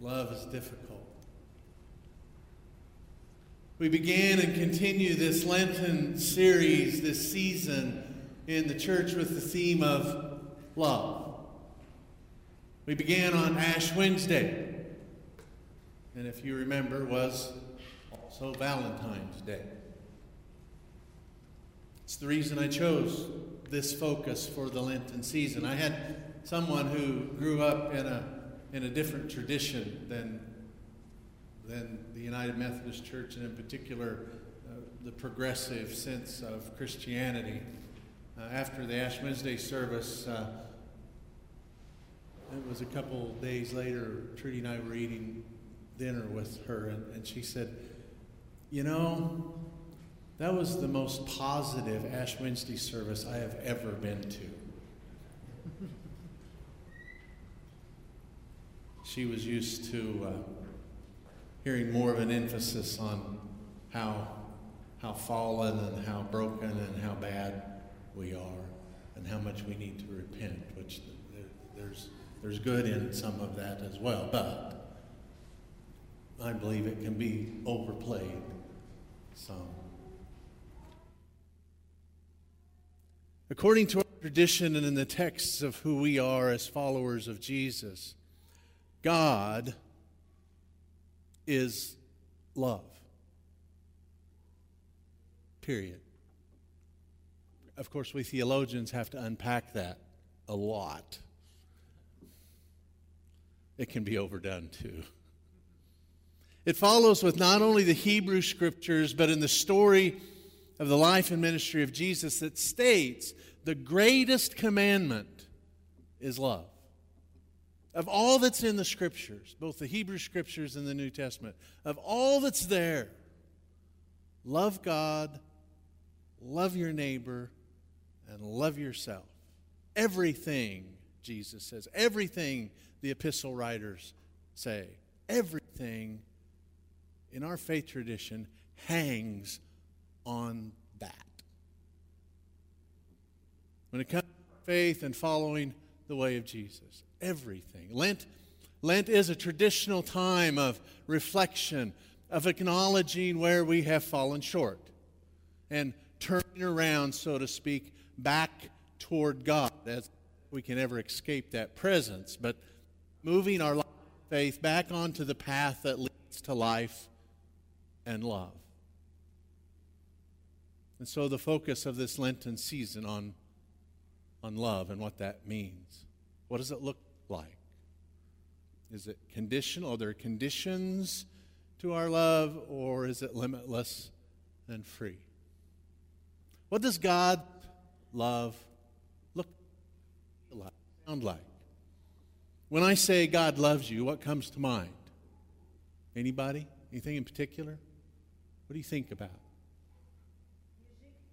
Love is difficult. We began and continue this Lenten series, this season in the church with the theme of love. We began on Ash Wednesday, and if you remember, was also Valentine's Day. It's the reason I chose this focus for the Lenten season. I had someone who grew up in a, in a different tradition than, than the United Methodist Church, and in particular, uh, the progressive sense of Christianity. Uh, after the Ash Wednesday service, uh, it was a couple days later, Trudy and I were eating dinner with her, and, and she said, You know, that was the most positive Ash Wednesday service I have ever been to. She was used to uh, hearing more of an emphasis on how, how fallen and how broken and how bad we are and how much we need to repent, which there's, there's good in some of that as well. But I believe it can be overplayed some. According to our tradition and in the texts of who we are as followers of Jesus, God is love. Period. Of course, we theologians have to unpack that a lot. It can be overdone too. It follows with not only the Hebrew scriptures, but in the story of the life and ministry of Jesus that states the greatest commandment is love. Of all that's in the scriptures, both the Hebrew scriptures and the New Testament, of all that's there, love God, love your neighbor, and love yourself. Everything, Jesus says, everything the epistle writers say, everything in our faith tradition hangs on that. When it comes to faith and following the way of Jesus, everything. Lent, Lent is a traditional time of reflection, of acknowledging where we have fallen short, and turning around, so to speak, back toward God, as we can ever escape that presence, but moving our faith back onto the path that leads to life and love. And so the focus of this Lenten season on, on love and what that means. What does it look like? Is it conditional? Are there conditions to our love, or is it limitless and free? What does God love look like, sound like? When I say God loves you, what comes to mind? Anybody? Anything in particular? What do you think about?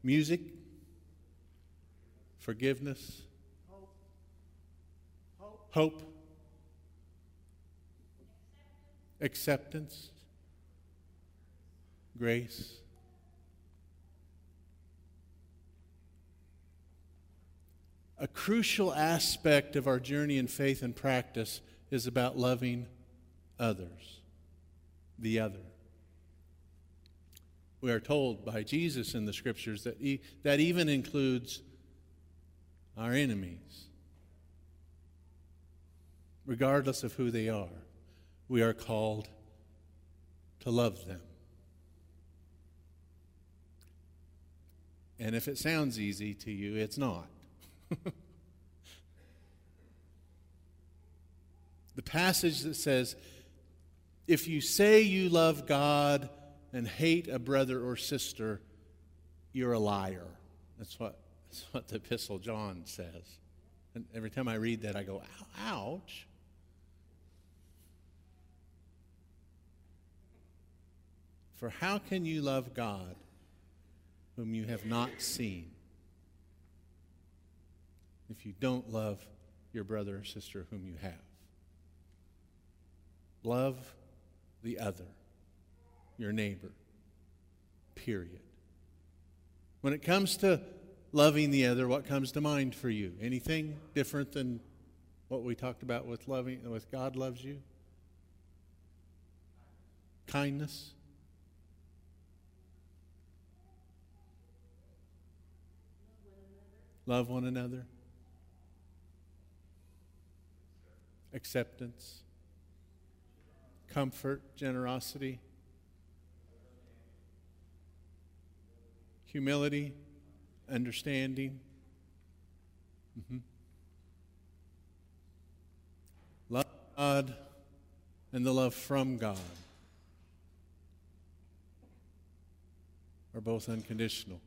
Music? Forgiveness? Hope? Acceptance? Grace? A crucial aspect of our journey in faith and practice is about loving others, the other. We are told by Jesus in the scriptures that he, that even includes our enemies. Regardless of who they are, we are called to love them. And if it sounds easy to you, it's not. the passage that says, If you say you love God and hate a brother or sister, you're a liar. That's what, that's what the Epistle John says. And every time I read that, I go, ouch. For how can you love God whom you have not seen if you don't love your brother or sister whom you have? Love the other your neighbor. Period. When it comes to loving the other, what comes to mind for you? Anything different than what we talked about with loving with God loves you? kindness, love one another, acceptance, comfort, generosity, humility, understanding. Mm-hmm. Love God and the love from God are both unconditional.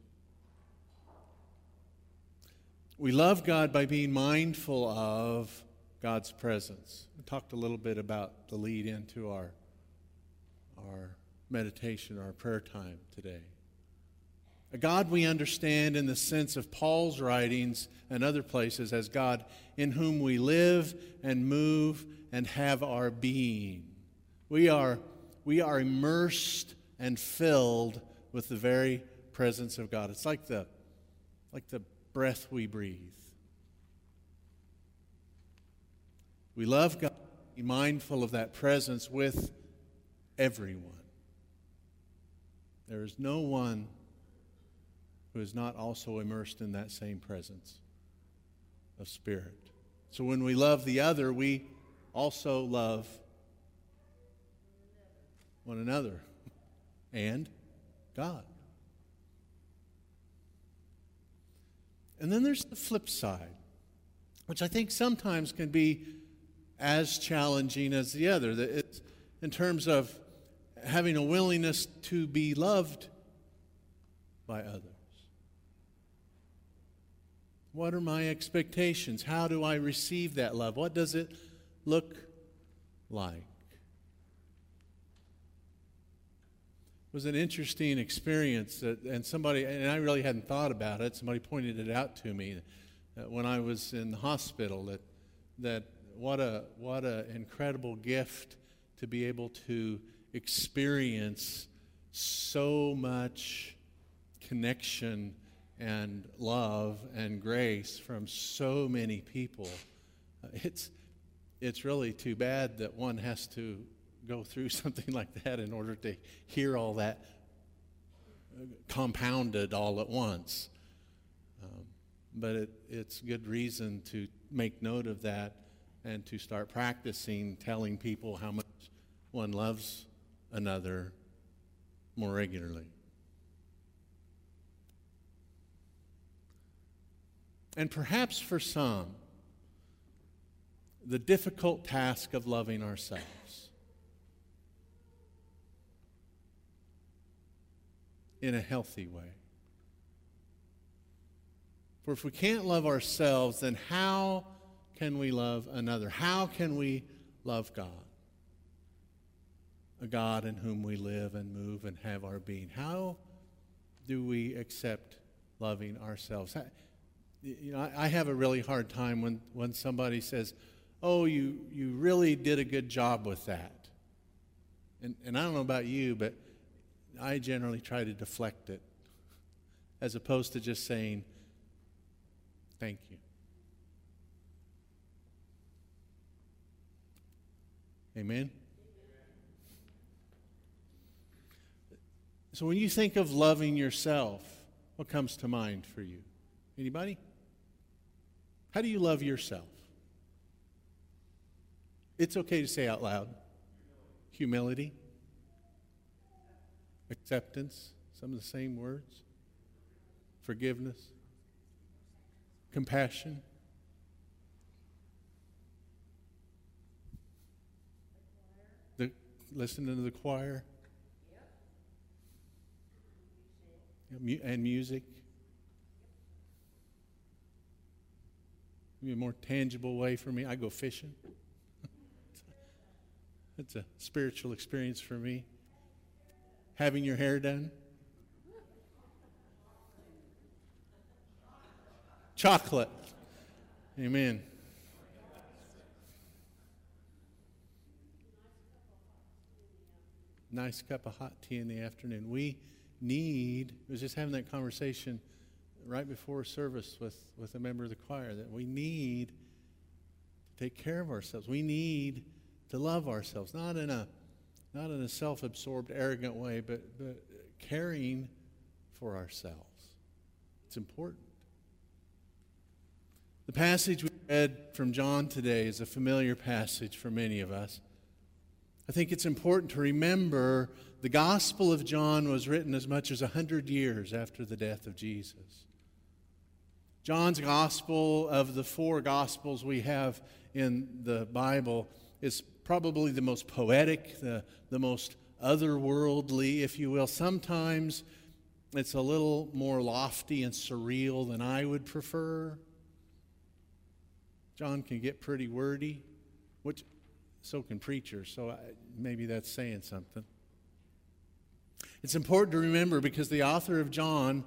We love God by being mindful of God's presence. We talked a little bit about the lead into our, our meditation, our prayer time today. A God we understand in the sense of Paul's writings and other places as God in whom we live and move and have our being. We are, we are immersed and filled with the very presence of God. It's like the, like the breath we breathe. We love God, be mindful of that presence with everyone. There is no one who is not also immersed in that same presence of spirit. So when we love the other, we also love one another and God. And then there's the flip side, which I think sometimes can be as challenging as the other. It's in terms of having a willingness to be loved by others. What are my expectations? How do I receive that love? What does it look like? It was an interesting experience, that, and somebody, and I really hadn't thought about it. Somebody pointed it out to me when I was in the hospital. That that what a what an incredible gift to be able to experience so much connection and love and grace from so many people. Uh, it's, it's really too bad that one has to go through something like that in order to hear all that uh, compounded all at once. Um, but it, it's good reason to make note of that and to start practicing telling people how much one loves another more regularly. And perhaps for some, the difficult task of loving ourselves in a healthy way. For if we can't love ourselves, then how can we love another? How can we love God? A God in whom we live and move and have our being. How do we accept loving ourselves? you know, I, have a really hard time when, when somebody says, oh, you, you really did a good job with that. And, and I don't know about you, but I generally try to deflect it as opposed to just saying, thank you. Amen? So when you think of loving yourself, what comes to mind for you? Anybody? How do you love yourself? It's okay to say out loud humility, acceptance, some of the same words, forgiveness, compassion. The, listening to the choir and music. Maybe a more tangible way for me, I go fishing. It's a spiritual experience for me. Having your hair done. Chocolate. Amen. Nice cup of hot tea in the afternoon. We need, I was just having that conversation right before service with, with a member of the choir that we need to take care of ourselves. We need to love ourselves, not in a not in a self absorbed, arrogant way, but, but caring for ourselves. It's important. The passage we read from John today is a familiar passage for many of us. I think it's important to remember the Gospel of John was written as much as 100 years after the death of Jesus. John's Gospel, of the four Gospels we have in the Bible, is probably the most poetic, the, the most otherworldly, if you will. Sometimes it's a little more lofty and surreal than I would prefer. John can get pretty wordy, which so can preachers, so I, maybe that's saying something. It's important to remember because the author of John,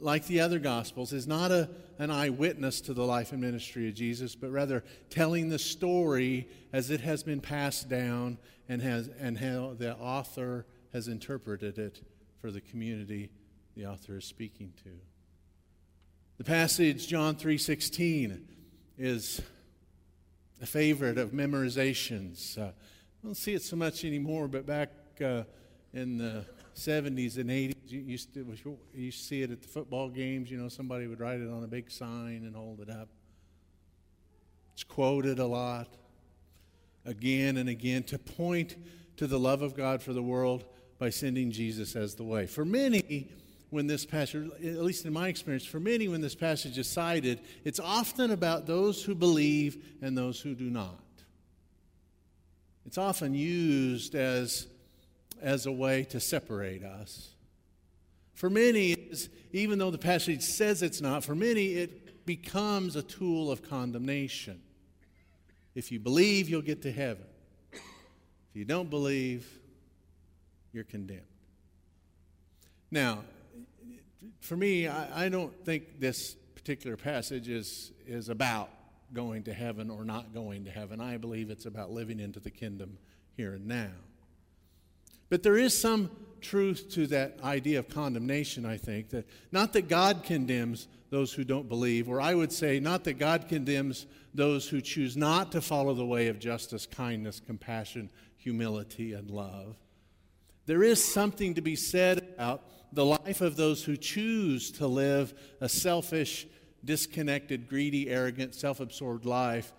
like the other Gospels, is not a, an eyewitness to the life and ministry of Jesus, but rather telling the story as it has been passed down and, has, and how the author has interpreted it for the community the author is speaking to. The passage, John 3.16, is a favorite of memorizations. Uh, I don't see it so much anymore, but back uh, in the 70s and 80s, you used, to, you see it at the football games. You know, somebody would write it on a big sign and hold it up. It's quoted a lot, again and again, to point to the love of God for the world by sending Jesus as the way. For many, when this passage, at least in my experience, for many, when this passage is cited, it's often about those who believe and those who do not. It's often used as, as a way to separate us. For many, even though the passage says it's not, for many, it becomes a tool of condemnation. If you believe, you'll get to heaven. If you don't believe, you're condemned. Now, for me, I, I don't think this particular passage is, is about going to heaven or not going to heaven. I believe it's about living into the kingdom here and now. But there is some truth to that idea of condemnation, I think, that not that God condemns those who don't believe, or I would say, not that God condemns those who choose not to follow the way of justice, kindness, compassion, humility, and love. There is something to be said about the life of those who choose to live a selfish, disconnected, greedy, arrogant, self absorbed life,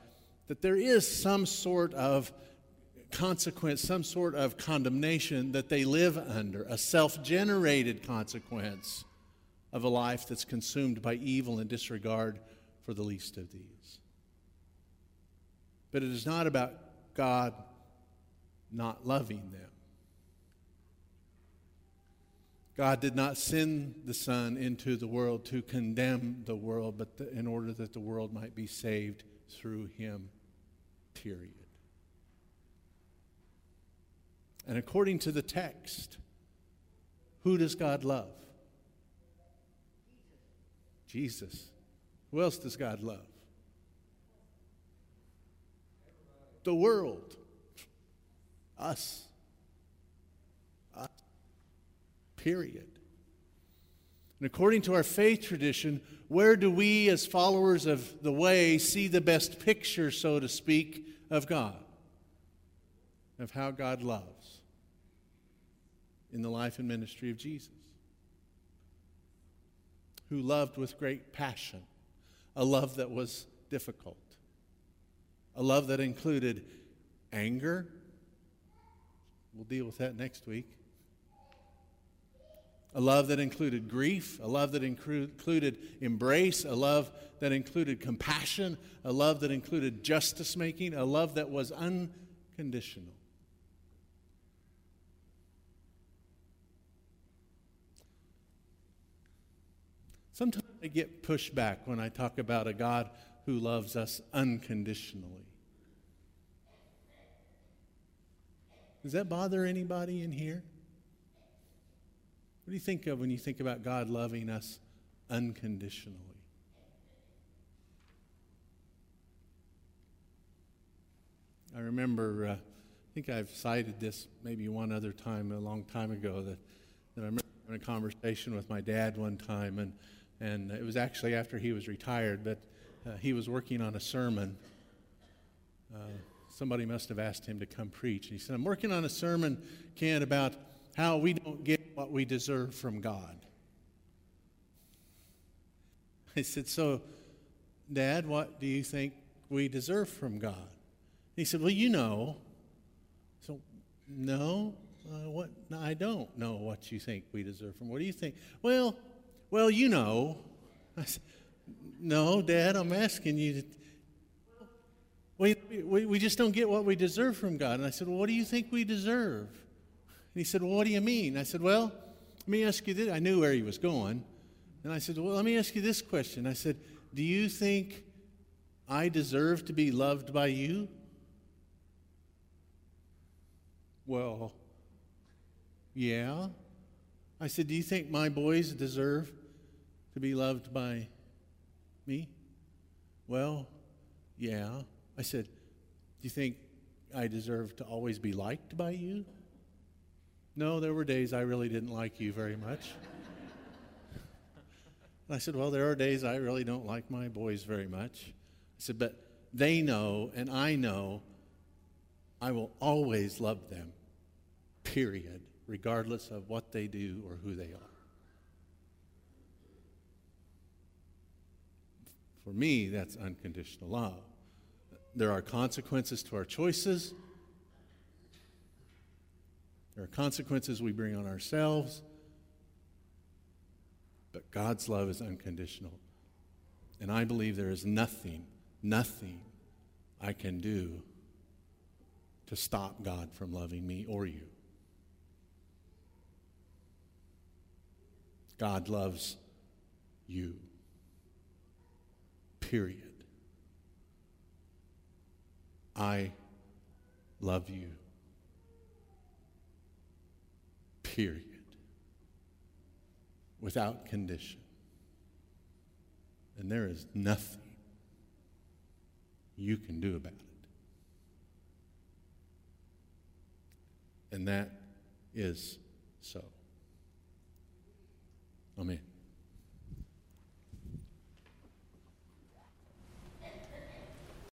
that there is some sort of consequence, some sort of condemnation that they live under, a self generated consequence of a life that's consumed by evil and disregard for the least of these. But it is not about God not loving them. God did not send the Son into the world to condemn the world, but the, in order that the world might be saved through him, period. And according to the text, who does God love? Jesus. Who else does God love? The world. Us. period. And according to our faith tradition, where do we, as followers of the way, see the best picture, so to speak, of God? Of how God loves in the life and ministry of Jesus, who loved with great passion, a love that was difficult, a love that included anger. We'll deal with that next week a love that included grief, a love that included embrace, a love that included compassion, a love that included justice making, a love that was unconditional. Sometimes I get pushed back when I talk about a God who loves us unconditionally. Does that bother anybody in here? What do you think of when you think about God loving us unconditionally? I remember, uh, I think I've cited this maybe one other time a long time ago that, that I remember having a conversation with my dad one time, and, and it was actually after he was retired, but uh, he was working on a sermon. Uh, somebody must have asked him to come preach. And he said, I'm working on a sermon, Ken, about how we don't get what we deserve from God. I said, So, Dad, what do you think we deserve from God? He said, Well, you know. So, no, uh, what? No, I don't know what you think we deserve from. What do you think? Well, well, you know. I said, no, Dad, I'm asking you. To, we, we, we just don't get what we deserve from God. And I said, Well, what do you think we deserve? And he said, Well, what do you mean? I said, Well, let me ask you this. I knew where he was going. And I said, Well, let me ask you this question. I said, Do you think I deserve to be loved by you? Well, yeah. I said, Do you think my boys deserve to be loved by me? Well, yeah. I said, Do you think I deserve to always be liked by you? No, there were days I really didn't like you very much. I said, Well, there are days I really don't like my boys very much. I said, But they know and I know I will always love them, period, regardless of what they do or who they are. For me, that's unconditional love. There are consequences to our choices. There are consequences we bring on ourselves. But God's love is unconditional. And I believe there is nothing, nothing I can do to stop God from loving me or you. God loves you period. I love you. Period. Without condition. And there is nothing you can do about it. And that is so. Amen.